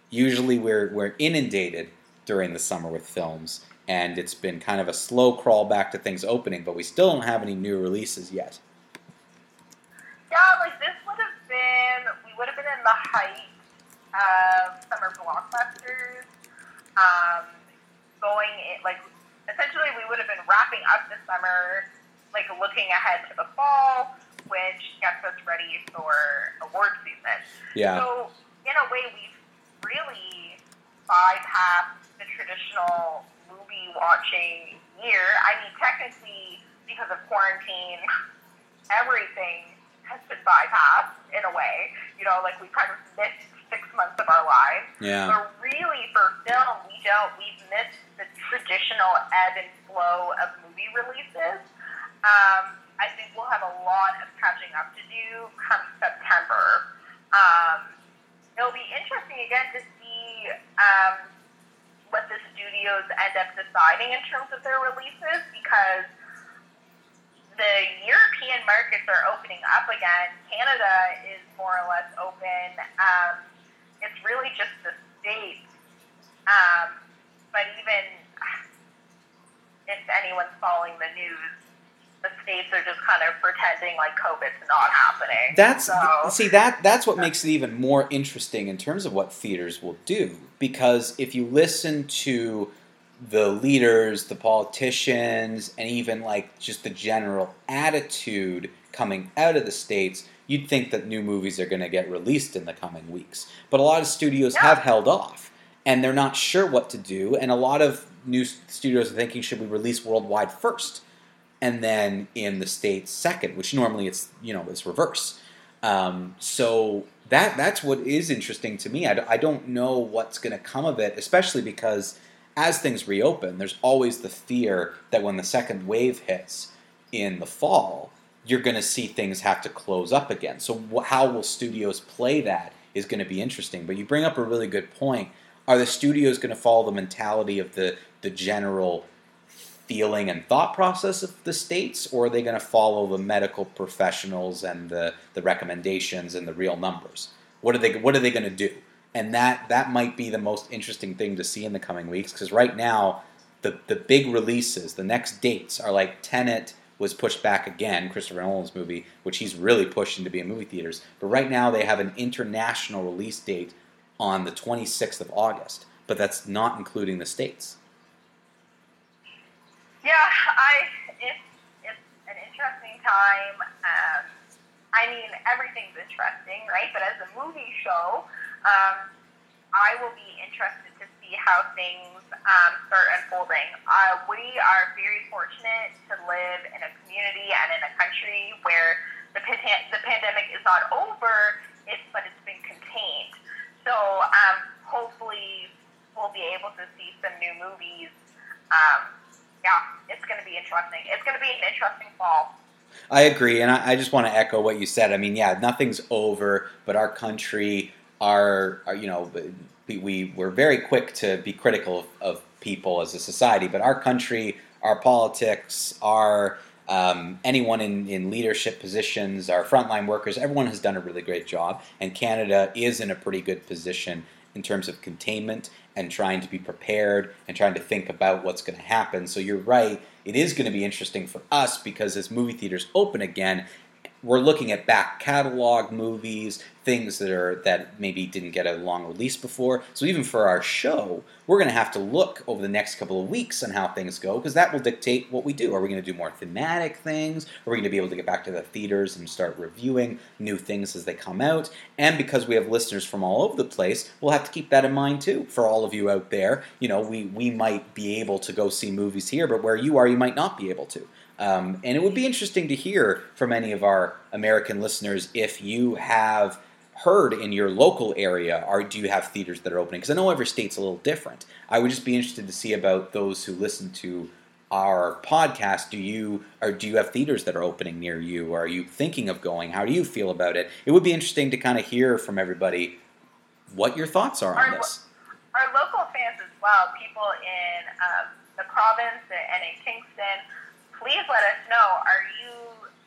A: Usually we're we're inundated during the summer with films, and it's been kind of a slow crawl back to things opening, but we still don't have any new releases yet.
B: Yeah, like this would have been, we would have been in the height of summer blockbusters. Um, going in, like, essentially, we would have been wrapping up the summer, like looking ahead to the fall, which gets us ready for award season.
A: Yeah.
B: So, in a way, we've really bypassed the traditional movie watching year. I mean, technically, because of quarantine, everything has been bypassed in a way. You know, like we kind of missed six months of our lives.
A: Yeah.
B: But really, for film, we don't. We've missed the traditional ebb and flow of movie releases. Um, I think we'll have a lot of catching up to do come September. Um, it'll be interesting again to see um, what the studios end up deciding in terms of their releases because the European markets are opening up again. Canada is more or less open. Um, it's really just the states. Um, but even if anyone's following the news, the states are just kind of pretending like COVID's not happening.
A: That's
B: so,
A: see that that's what makes it even more interesting in terms of what theaters will do. Because if you listen to the leaders, the politicians, and even like just the general attitude coming out of the states, you'd think that new movies are going to get released in the coming weeks. But a lot of studios
B: Yeah.
A: have held off, and they're not sure what to do. And a lot of new studios are thinking, should we release worldwide first, and then in the states second? Which normally it's you know it's reverse. Um, so that that's what is interesting to me. I, don't know what's going to come of it, especially because as things reopen, there's always the fear that when the second wave hits in the fall, you're going to see things have to close up again. So wh- how will studios play that is going to be interesting. But you bring up a really good point. Are the studios going to follow the mentality of the the general feeling and thought process of the states, or are they going to follow the medical professionals and the, the recommendations and the real numbers? What are they What are they going to do? And that that might be the most interesting thing to see in the coming weeks because right now the the big releases, the next dates are like Tenet was pushed back again, Christopher Nolan's movie, which he's really pushing to be in movie theaters. But right now they have an international release date on the 26th of August, but that's not including the states.
B: Yeah, I it's it's an interesting time. Um, I mean, everything's interesting, right? But as a movie show, um, I will be interested to see how things um, start unfolding. Uh, we are very fortunate to live in a community and in a country where the, the pandemic is not over, it's, but it's been contained. So um, hopefully we'll be able to see some new movies. Um, yeah, it's going to be interesting. It's going to be an interesting fall.
A: I agree, and I, I just want to echo what you said. I mean, yeah, nothing's over, but our country, our, our you know, we, we we're very quick to be critical of, of people as a society, but our country, our politics, our um, anyone in, in leadership positions, our frontline workers, everyone has done a really great job, and Canada is in a pretty good position in terms of containment and trying to be prepared and trying to think about what's going to happen. So you're right, it is going to be interesting for us because as movie theaters open again, we're looking at back catalog movies, things that are that maybe didn't get a long release before. So even for our show, we're going to have to look over the next couple of weeks on how things go because that will dictate what we do. Are we going to do more thematic things? Are we going to be able to get back to the theaters and start reviewing new things as they come out? And because we have listeners from all over the place, we'll have to keep that in mind too for all of you out there. You know, we we might be able to go see movies here, but where you are, you might not be able to. Um, and it would be interesting to hear from any of our American listeners if you have heard in your local area, or do you have theaters that are opening? Because I know every state's a little different. I would just be interested to see about those who listen to our podcast. Do you or do you have theaters that are opening near you? Or are you thinking of going? How do you feel about it? It would be interesting to kind of hear from everybody what your thoughts are on
B: Our-
A: this.
B: Our local fans as well, people in um, the province and in Kingston, please let us know. Are you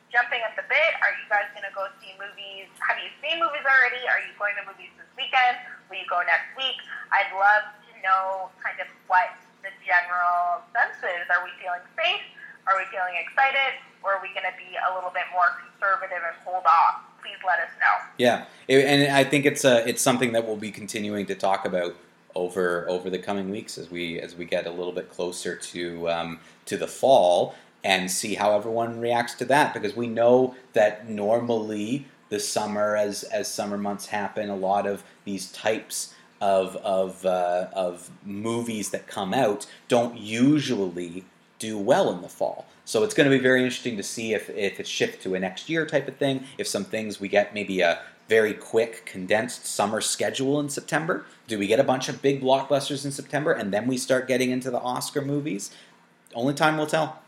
B: jumping at the bit? Are you guys going to go see movies? Have you seen movies already? Are you going to movies this weekend? Will you go next week? I'd love to know kind of what the general sense is. Are we feeling safe? Are we feeling excited? Or are we going to be a little bit more conservative and hold off? Please let us know.
A: Yeah, and I think it's a it's something that we'll be continuing to talk about over over the coming weeks as we as we get a little bit closer to um, to the fall and see how everyone reacts to that because we know that normally the summer as as summer months happen a lot of these types of of uh, of movies that come out don't usually do well in the fall. So it's going to be very interesting to see if, if it's shift to a next year type of thing. If some things we get maybe a very quick condensed summer schedule in September. Do we get a bunch of big blockbusters in September and then we start getting into the Oscar movies? Only time will tell.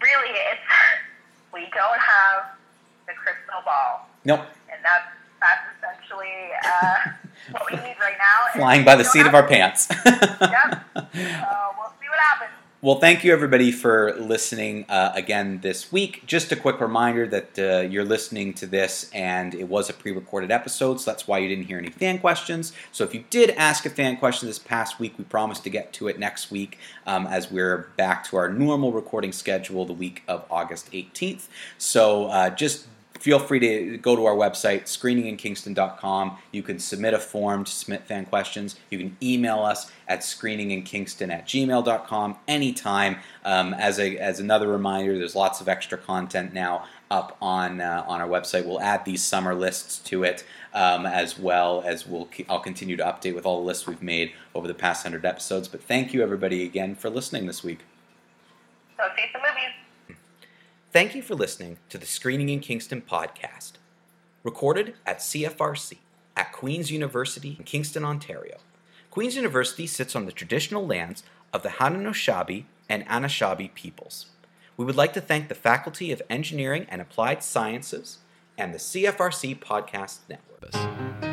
B: Really, it's we don't have the crystal ball.
A: Nope.
B: and that's that's essentially uh, what we need right now.
A: Flying by the seat of our pants.
B: Yep. Uh, we'll see what happens.
A: Well, thank you everybody for listening uh, again this week. Just a quick reminder that uh, you're listening to this and it was a pre recorded episode, so that's why you didn't hear any fan questions. So if you did ask a fan question this past week, we promise to get to it next week um, as we're back to our normal recording schedule the week of August 18th. So uh, just feel free to go to our website, screeninginkingston.com. You can submit a form to submit fan questions. You can email us at screeninginkingston at gmail.com anytime. Um, as, a, as another reminder, there's lots of extra content now up on, uh, on our website. We'll add these summer lists to it. Um, as well as we'll I'll continue to update with all the lists we've made over the past hundred episodes. But thank you everybody again for listening this week.
B: So see movies.
A: Thank you for listening to the Screening in Kingston podcast, recorded at CFRC at Queen's University in Kingston, Ontario. Queen's University sits on the traditional lands of the Haudenosaunee and Anishinaabe peoples. We would like to thank the Faculty of Engineering and Applied Sciences and the CFRC Podcast Network.